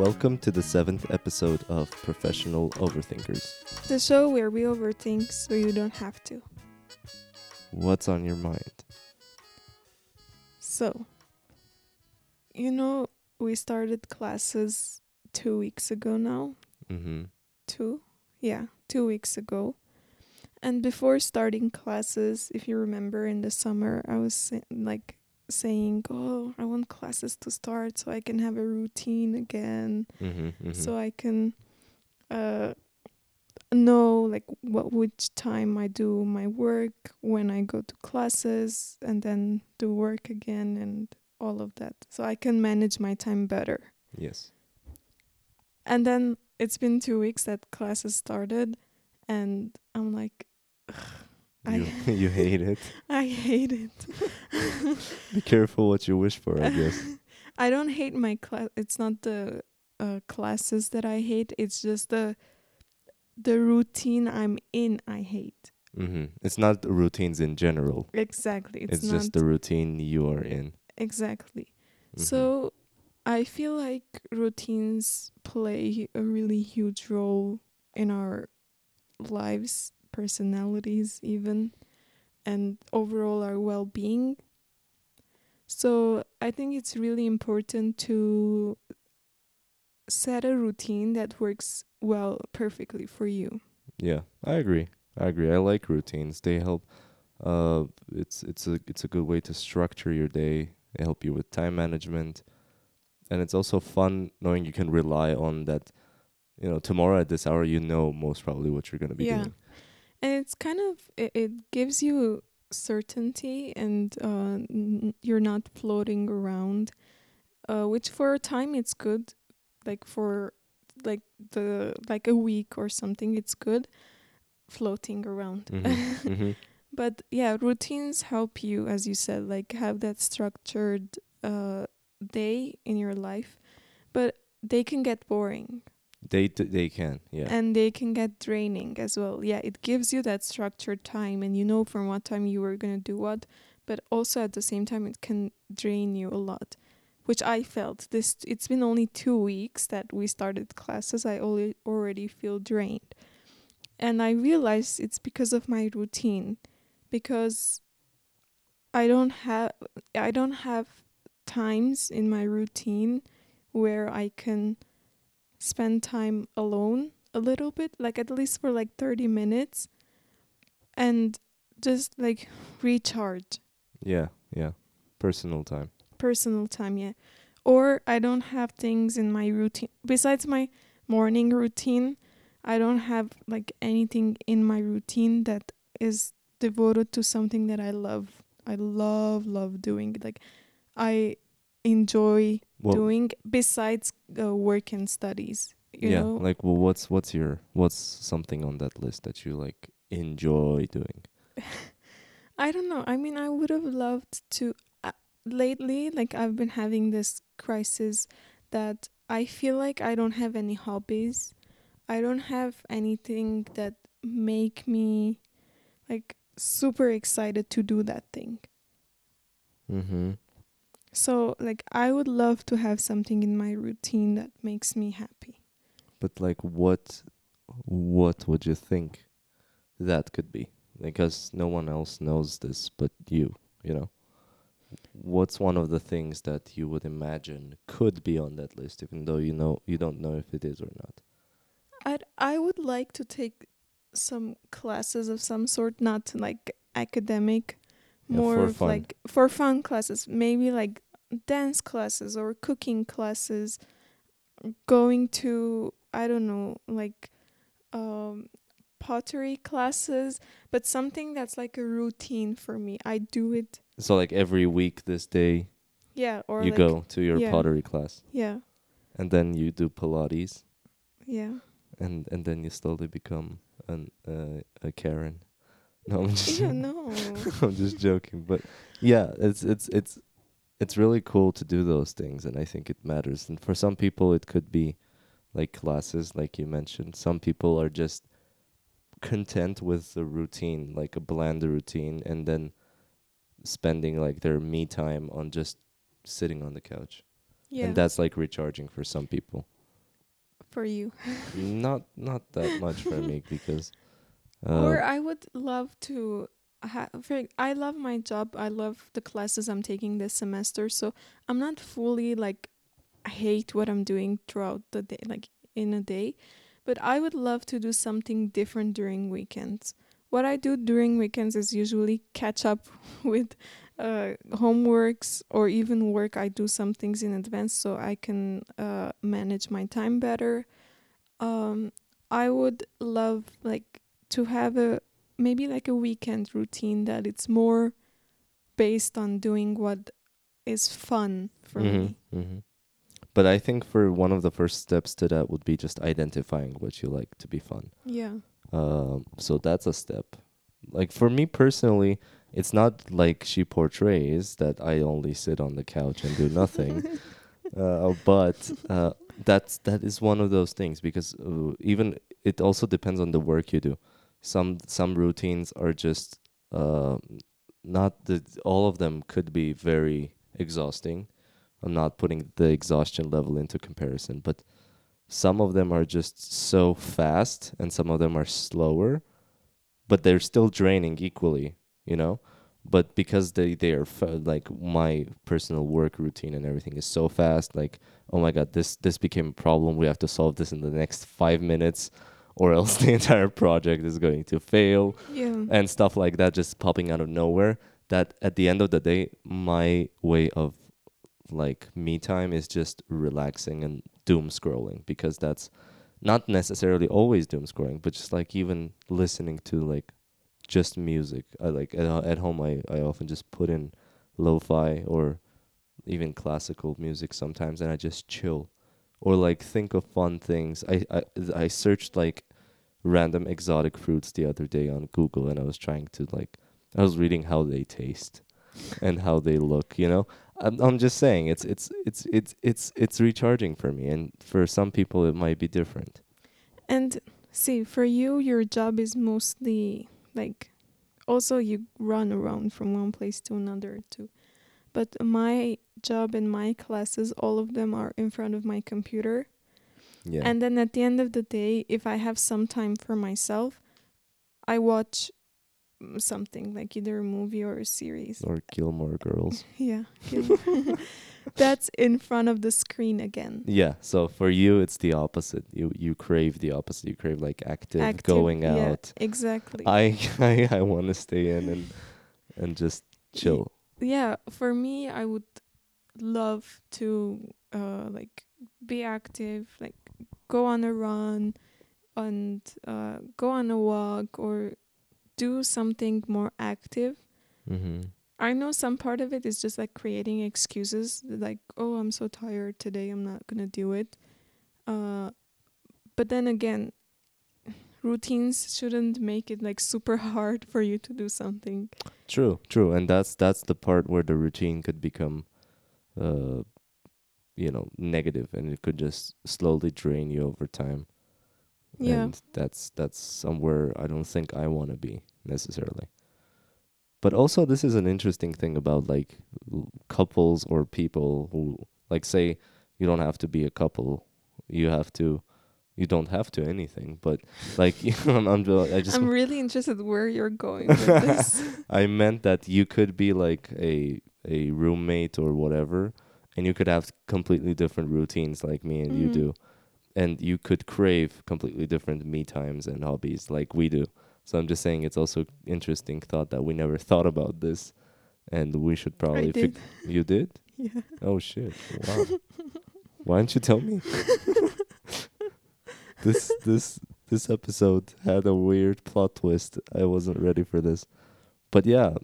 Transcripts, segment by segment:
Welcome to the seventh episode of Professional Overthinkers. The show where we overthink so you don't have to. What's on your mind? So, you know, we started classes two weeks ago now. Mm-hmm. Two? Yeah, two weeks ago. And before starting classes, if you remember in the summer, I was like saying, Oh, I want classes to start so I can have a routine again. Mm-hmm. mm-hmm. so I can uh know like what which time I do my work, when I go to classes and then do work again and all of that. So I can manage my time better. yes. And then it's been 2 weeks that classes started and I'm like "Ugh, You, I you hate it. I hate it. Be careful what you wish for, I guess. I don't hate my class. It's not the uh, classes that I hate. It's just the the routine I'm in. I hate Mm-hmm. It's not the routines in general. exactly. It's, It's, not just the routine you are in. exactly. Mhm. So I feel like routines play a really huge role in our lives, personalities, even, and overall our well being. So I think it's really important to set a routine that works well perfectly for you. Yeah, I agree. I agree. I like routines. They help. Uh, it's it's a it's a good way to structure your day. They help you with time management, and it's also fun knowing you can rely on that. You know, tomorrow at this hour, you know most probably what you're gonna be Yeah. doing. And it's kind of it, it gives you certainty and uh, n- you're not floating around uh, which for a time it's good. Like for like the like a week or something it's good floating around. Mhm, mhm. but yeah routines help you as you said like have that structured uh, day in your life but they can get boring They they can. Yeah. and they can get draining as well. Yeah, it gives you that structured time and you know from what time you were going to do what, but also at the same time it can drain you a lot, which I felt. This it's been only 2 weeks that we started classes. I already already feel drained. And I realized it's because of my routine because I don't have I don't have times in my routine where I can spend time alone a little bit, like at least for like 30 minutes and just like recharge yeah. Yeah. Personal time. personal time, yeah. Or I don't have things in my routine besides my morning routine. I don't have like anything in my routine that is devoted to something that I love. I love love doing. Like I enjoy Well, doing besides uh, work and studies. You yeah. know, Like, well, what's what's your what's something on that list that you like enjoy doing? I don't know. I mean, I would have loved to. Uh, lately, like, I've been having this crisis that I feel like I don't have any hobbies. I don't have anything that make me like super excited to do that thing. Mm-hmm. So, like, I would love to have something in my routine that makes me happy. But like, what what would you think that could be? Because no one else knows this but you. You know. What's one of the things that you would imagine could be on that list, even though you know you don't know if it is or not? I'd I would like to take some classes of some sort, not like academic, more for of like for fun classes, maybe like dance classes or cooking classes, going to I don't know, like um pottery classes, but something that's like a routine for me. I do it So like every week, this day yeah, or you like go to your yeah. pottery class, yeah, and then you do Pilates, yeah. and and then you slowly become an uh, a Karen. No, I'm just Yeah, no. I'm just joking, but yeah, it's it's it's it's really cool to do those things, and I think it matters. And for some people, it could be like classes, like you mentioned. Some people are just content with the routine, like a bland routine, and then spending like their me time on just sitting on the couch. Yeah. And that's like recharging for some people. for you? not not that much for me because uh, or I would love to I love my job. I love the classes I'm taking this semester. So I'm not fully like I hate what I'm doing throughout the day, like in a day. But I would love to do something different during weekends. What I do during weekends is usually catch up with uh, homeworks or even work. I do some things in advance so I can uh, manage my time better. Um, I would love like to have a maybe like a weekend routine that it's more based on doing what is fun for mhm, me. mhm. But I think for one of the first steps to that would be just identifying what you like to be fun. Yeah. Um, so that's a step. Like for me personally, it's not like she portrays that I only sit on the couch and do nothing. uh, but uh, that's that is one of those things because uh, even it also depends on the work you do. Some some routines are just uh, not the all of them could be very exhausting. I'm not putting the exhaustion level into comparison, but some of them are just so fast and some of them are slower, but they're still draining equally, you know? But because they they are like my personal work routine and everything is so fast, like oh my god, this this became a problem. We have to solve this in the next five minutes, or else the entire project is going to fail Yeah. and stuff like that just popping out of nowhere. That at the end of the day my way of like me time is just relaxing and doom scrolling because that's not necessarily always doom scrolling but just like even listening to like just music. I like at, at home i i often just put in lo-fi or even classical music sometimes and i just chill or like think of fun things. I i, I searched like random exotic fruits the other day on Google and I was trying to like I was reading how they taste and how they look, you know. I'm just saying it's it's it's it's it's it's recharging for me and for some people it might be different. And see, for you, your job is mostly like also you run around from one place to another too. But my job and my classes, all of them are in front of my computer. Yeah. And then at the end of the day, if I have some time for myself, I watch mm, something like either a movie or a series. or Gilmore Girls. Yeah. That's in front of the screen again. Yeah, so for you it's the opposite. You you crave the opposite. You crave like active, Active, going yeah, out. exactly. I I I want to stay in and and just chill. yeah for me i would love to uh like be active like go on a run and uh go on a walk or do something more active. Mhm. i know some part of it is just like creating excuses like oh i'm so tired today i'm not gonna do it. Uh but then again routines shouldn't make it like super hard for you to do something. True, true, and that's that's the part where the routine could become, uh, you know, negative, and it could just slowly drain you over time. Yeah. and that's that's somewhere I don't think I want to be necessarily. But also, this is an interesting thing about like l- couples or people who like say you don't have to be a couple, you have to, you don't have to anything, but like you know, I'm, ju- I just I'm really interested where you're going with this. I meant that you could be like a a roommate or whatever, and you could have completely different routines like me and you Mhm. do, and you could crave completely different me times and hobbies like we do. So I'm just saying it's also interesting thought that we never thought about this, and we should probably. Did. you did? yeah. Oh shit! Wow. Why didn't you tell me? this this this episode had a weird plot twist. I wasn't ready for this. But yeah,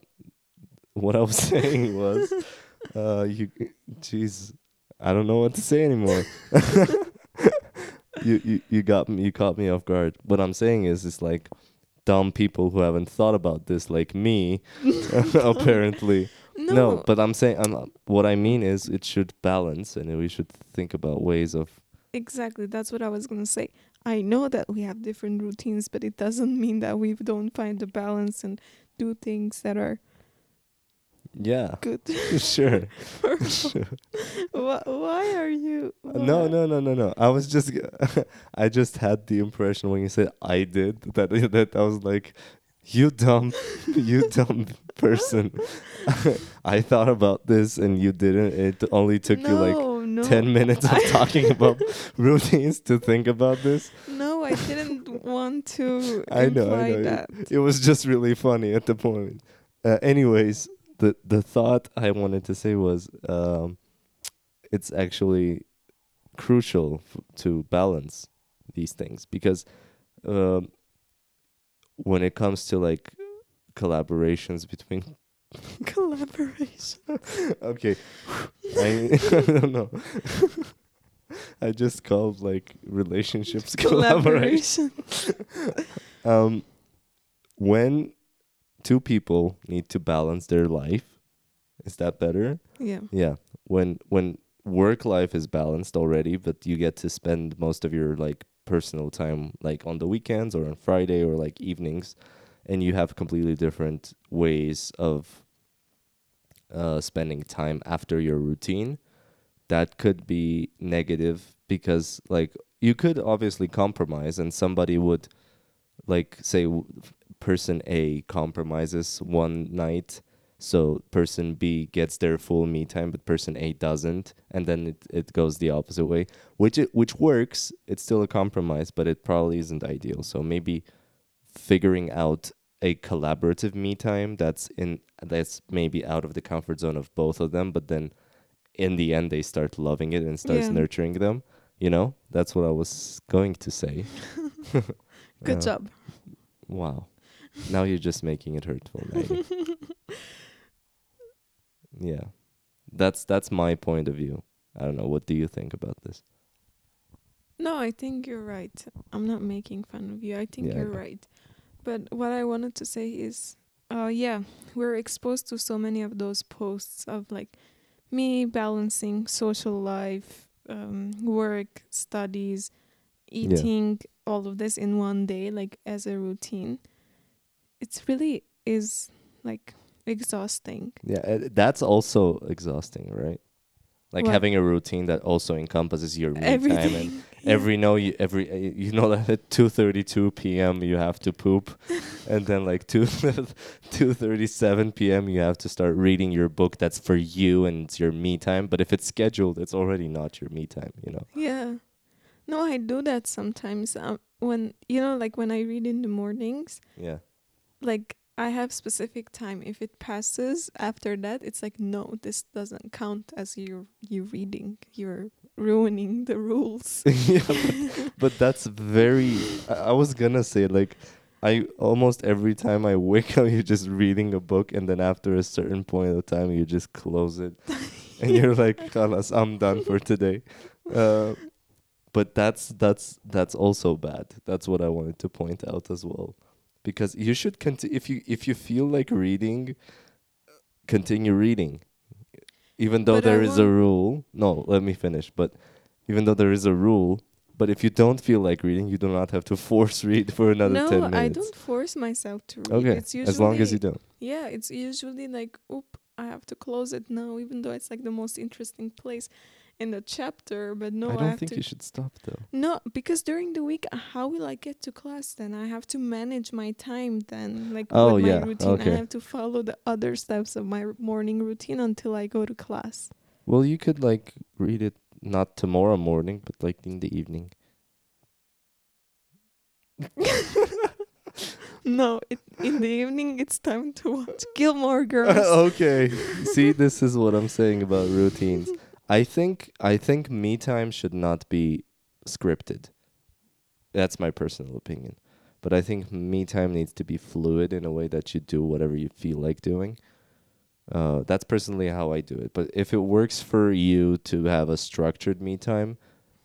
what I was saying was uh you jeez, I don't know what to say anymore. you, you you got me you caught me off guard. What I'm saying is it's like dumb people who haven't thought about this like me apparently No, no, but I'm saying I'm what I mean is it should balance and we should think about ways of exactly. That's what I was gonna say. I know that we have different routines, but it doesn't mean that we don't find the balance and do things that are Yeah, good. sure. Why, why are you? No, why- no, no, no, no. I was just, I just had the impression when you said I did that that I was like, you dumb, you dumb person. I thought about this and you didn't. It only took you like No, no. ten minutes of talking about routines to think about this. No, I didn't want to I know, I know. that. It was just really funny at the point. Uh, anyways, the the thought I wanted to say was, um, it's actually crucial f- to balance these things because um, when it comes to like collaborations between Collaboration. okay I, I don't know I just called like relationships collaboration Collaboration. um when two people need to balance their life. Is that better? Yeah. yeah. When when work life is balanced already but you get to spend most of your like personal time like on the weekends or on friday or like evenings and you have completely different ways of uh spending time after your routine that could be negative because like you could obviously compromise and somebody would like say person A compromises one night so person B gets their full me time but person A doesn't and then it, it goes the opposite way which it, which works. It's still a compromise but it probably isn't ideal. So maybe figuring out a collaborative me time that's in that's maybe out of the comfort zone of both of them but then in the end they start loving it and starts Yeah. nurturing them you know? That's what i was going to say. Good Uh, job. wow now you're just making it hurtful yeah that's that's my point of view i don't know what do you think about this No, I think you're right. I'm not making fun of you. I think Yeah, you're know. right. But what I wanted to say is, uh, yeah, we're exposed to so many of those posts of like me balancing social life, um, work, studies, eating, all of this in one day, like as a routine. It's really is like exhausting. yeah uh, that's also exhausting right like What? having a routine that also encompasses your me time and Yeah. every no you every uh, you know that at 2:32 p.m. you have to poop and then like 2 2:37 p.m. you have to start reading your book that's for you and it's your me time but if it's scheduled it's already not your me time you know Yeah. No, I do that sometimes. Um, when you know, like when I read in the mornings, yeah like I have specific time. If it passes after that, it's like no, this doesn't count as you you reading. You're ruining the rules. yeah but, but that's very I, I was gonna say like I almost every time I wake up you're just reading a book and then after a certain point of time you just close it and you're like Khalas, I'm done for today uh, but that's that's that's also bad that's what I wanted to point out as well because you should conti- if you if you feel like reading continue reading. Even though But I there is a rule no let me finish but even though there is a rule but if you don't feel like reading you do not have to force read for another no, 10 minutes No, I don't force myself to read. okay It's usually as long as you don't. Yeah, it's usually like, oop, I have to close it now, even though it's like the most interesting place in the chapter. But no, i I, don't have think you should stop though No, because during the week, how will I get to class then? I have to manage my time then. Like Oh, with my yeah, routine, okay. I have to follow the other steps of my r- morning routine until I go to class. well you could like read it not tomorrow morning but like in the evening No, it, in the evening it's time to watch Gilmore Girls. okay. See, this is what I'm saying about routines. I think I think me time should not be scripted. That's my personal opinion. But I think me time needs to be fluid in a way that you do whatever you feel like doing. Uh, that's personally how I do it. But if it works for you to have a structured me time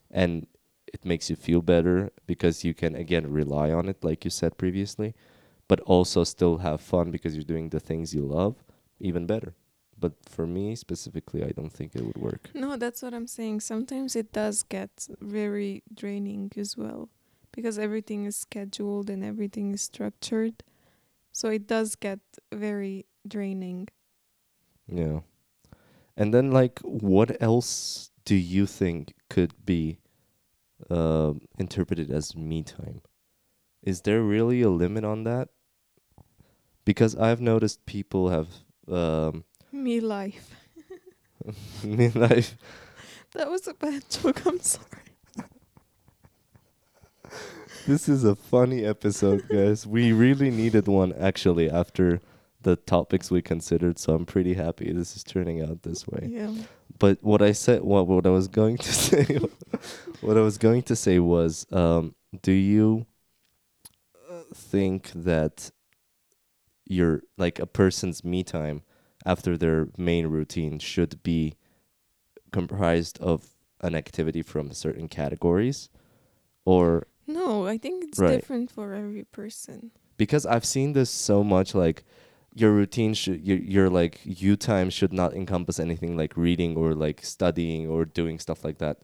and it makes you feel better because you can again rely on it like you said previously, but also still have fun because you're doing the things you love, even better. But for me specifically, I don't think it would work. No, that's what I'm saying. Sometimes it does get very draining as well because everything is scheduled and everything is structured. So it does get very draining. Yeah. And then like what else do you think could be uh, interpreted as me time? Is there really a limit on that? Because I've noticed people have um Me life. me life That was a bad joke. I'm sorry. This is a funny episode, guys. we really needed one actually after the topics we considered, so I'm pretty happy this is turning out this way. Yeah. But what I said, what what I was going to say, what I was going to say was, um, do you uh, think that your like a person's me time after their main routine should be comprised of an activity from certain categories, or No, I think it's Right. different for every person. because I've seen this so much like your routine should your your like you time should not encompass anything like reading or like studying or doing stuff like that.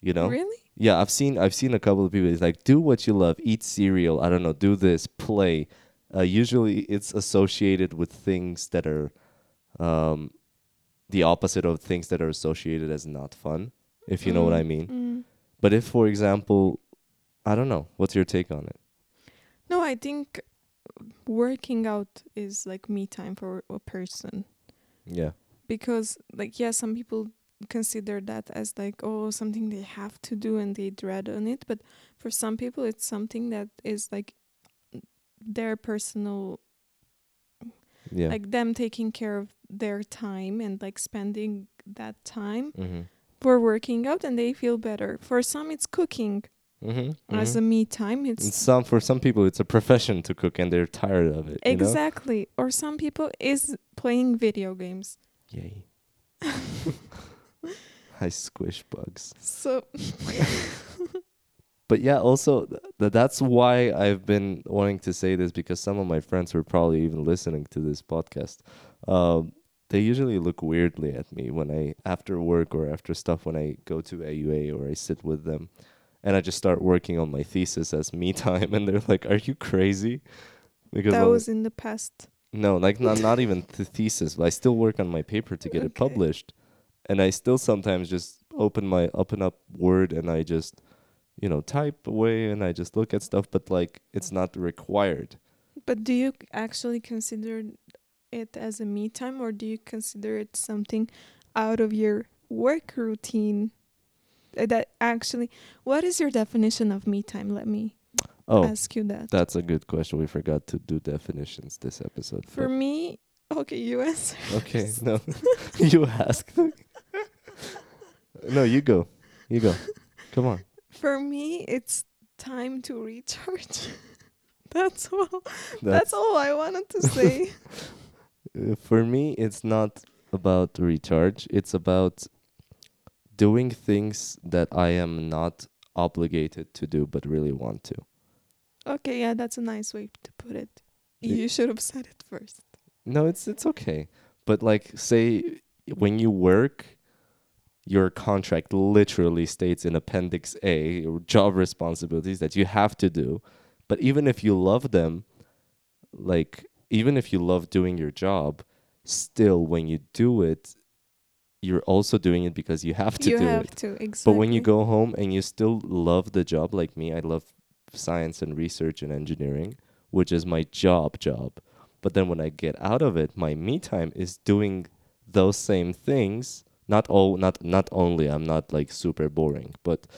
You know? Really? Yeah, I've seen I've seen a couple of people it's like do what you love, eat cereal, I don't know, do this, play. Uh, usually it's associated with things that are um the opposite of things that are associated as not fun, if you know what I Mm, mean. mm. But if for example, I don't know, what's your take on it? No, I think working out is like me time for a person Yeah. because like yeah, some people consider that as like oh something they have to do and they dread on it, but for some people it's something that is like their personal Yeah. like them taking care of their time and like spending that time mhm. for working out and they feel better. For some it's cooking Mhm. as mhm. a me time. And It's some for some people it's a profession to cook and they're tired of it. you know? exactly. Or some people is playing video games. Yay. I squish bugs. So But yeah, also th- th- that's why I've been wanting to say this because some of my friends were probably even listening to this podcast. Um, they usually look weirdly at me when I after work or after stuff when I go to AUA or I sit with them, and I just start working on my thesis as me time, and they're like, "Are you crazy?" Because that I'm- was in the past. No, like not not even the thesis. But I still work on my paper to get it published, and I still sometimes just open my open up Word and I just, you know, type away and I just look at stuff. But like, it's not required. But do you actually consider it as a me time or do you consider it something out of your work routine? Uh, That actually, what is your definition of me time? Let me Oh, ask you that. that's a good question. We forgot to do definitions this episode. For me, okay, you answer. okay, no, you ask. no, you go. You go. Come on. For me, it's time to recharge. that's all. That's, That's, all I wanted to say. Uh, for me it's not about recharge. It's about doing things that i am not obligated to do but really want to. Okay, yeah, that's a nice way to put it. You should have said it first. no it's it's okay. But like say when you work your contract literally states in appendix a your job responsibilities that you have to do. But even if you love them like even if you love doing your job still when you do it you're also doing it because you have to you do have it to exactly. But when you go home and you still love the job, like me, I love science and research and engineering, which is my job job. But then when I get out of it, my me time is doing those same things. Not all, not not only. I'm not like super boring, but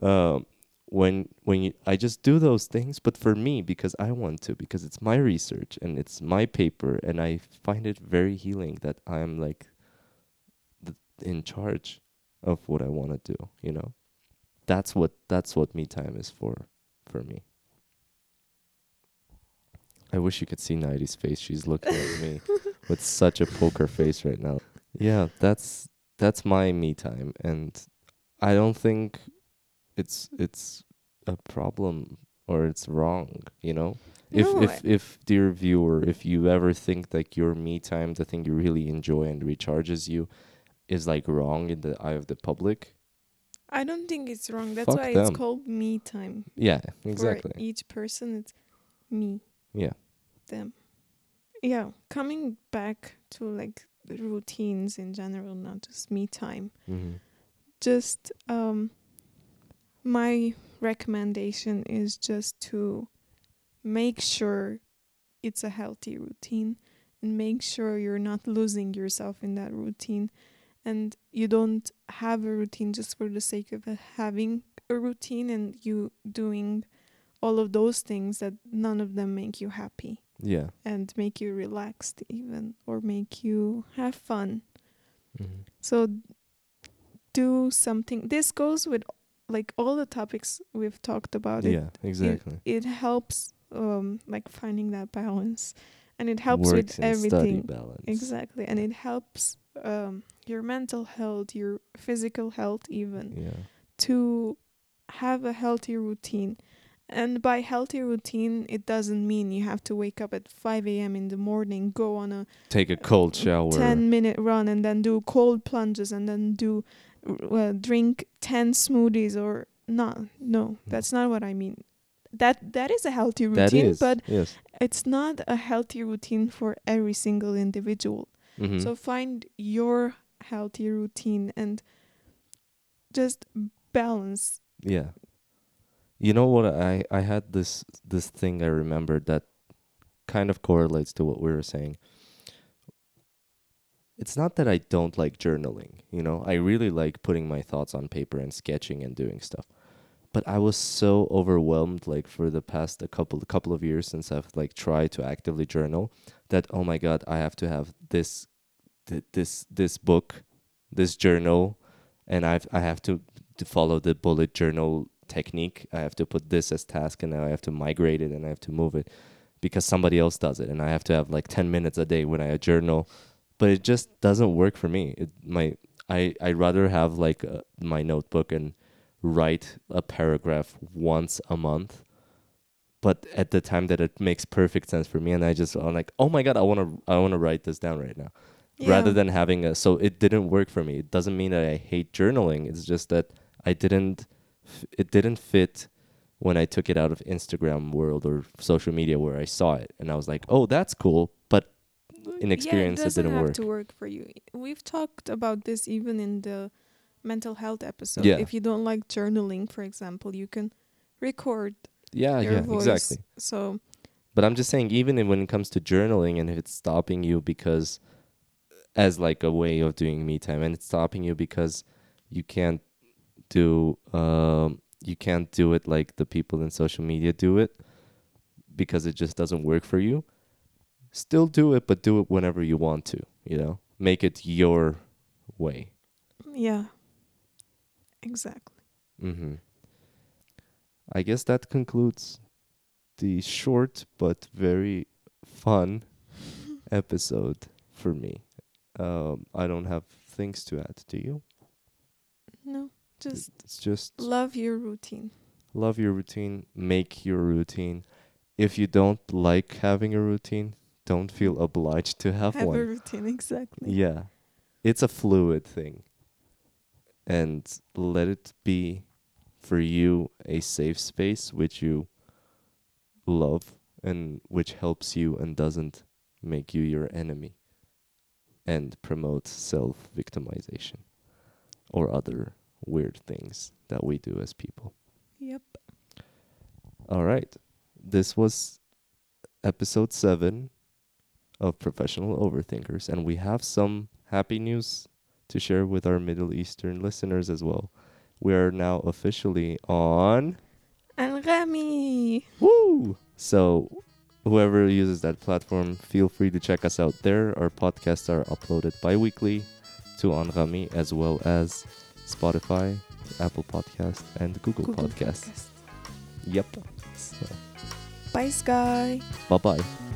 um, when when you, I just do those things, but for me because I want to, because it's my research and it's my paper, and I find it very healing that I'm like the, in charge of what I want to do, you know. That's what that's what me time is for for me. I wish you could see Nighty's face. She's looking at me with such a poker face right now. Yeah, that's that's my me time and I don't think it's it's a problem or it's wrong, you know? If No, if if dear viewer, if you ever think like your me time, the thing you really enjoy and recharges you, is like wrong in the eye of the public. I don't think it's wrong. That's why them. it's called me time. Yeah, exactly For each person, it's me, Yeah. them. Yeah. Coming back to like routines in general, not just me time. Mm-hmm. Just um, my recommendation is just to make sure it's a healthy routine and make sure you're not losing yourself in that routine and you don't have a routine just for the sake of having a routine and you doing all of those things that none of them make you happy Yeah. and make you relaxed even or make you have fun Mm-hmm. so do something this goes with like all the topics we've talked about it Yeah, exactly. it helps um like finding that balance and it helps Work with and study everything balance. exactly and it helps um your mental health your physical health even Yeah. to have a healthy routine and by healthy routine it doesn't mean you have to wake up at 5 a.m in the morning go on a Take a cold shower. 10 minute run and then do cold plunges and then do uh, drink 10 smoothies or no no that's not what i mean that that is a healthy routine is. but yes. it's not a healthy routine for every single individual Mm-hmm. so find your healthy routine and just balance Yeah. You know what I I had this this thing I remember that kind of correlates to what we were saying. It's not that I don't like journaling, you know. I really like putting my thoughts on paper and sketching and doing stuff. But I was so overwhelmed like for the past a couple couple of years since I've like tried to actively journal that oh my god, I have to have this th- this this book, this journal and I've I have to to follow the bullet journal technique. I have to put this as task and I have to migrate it and I have to move it because somebody else does it and I have to have like 10 minutes a day when I journal but it just doesn't work for me. It my I I rather have like uh, my notebook and write a paragraph once a month but at the time that it makes perfect sense for me and I just I'm like, "Oh my god, I want to I want to write this down right now." rather than having a so it didn't work for me it doesn't mean that i hate journaling it's just that i didn't it didn't fit when i took it out of instagram world or social media where i saw it and i was like oh that's cool but in experience yeah, it, it, doesn't didn't have work to work for you. We've talked about this even in the mental health episode. Yeah. If you don't like journaling, for example, you can record yeah yeah voice. exactly So but i'm just saying even when it comes to journaling and if it's stopping you because as like a way of doing me time and it's stopping you because you can't do um you can't do it like the people in social media do it because it just doesn't work for you still do it but do it whenever you want to you know? Make it your way. Yeah, exactly. Mm-hmm. i guess that concludes the short but very fun episode for me. Um i don't have things to add do you? No, just it's just love your routine. love your routine. Make your routine. If you don't like having a routine don't feel obliged to have, Have one. a routine, exactly. yeah. It's a fluid thing. And let it be for you a safe space which you love and which helps you and doesn't make you your enemy and promote self victimization or other weird things that we do as people. Yep. all right. This was episode 7 of professional overthinkers and we have some happy news to share with our middle eastern listeners as well we are now officially on Anghami. Woo! So, whoever uses that platform, feel free to check us out there. Our podcasts are uploaded bi weekly to Anghami as well as Spotify, Apple Podcast, and Google, Google Podcast. Podcast. Yep. So, Bye, Sky. bye bye.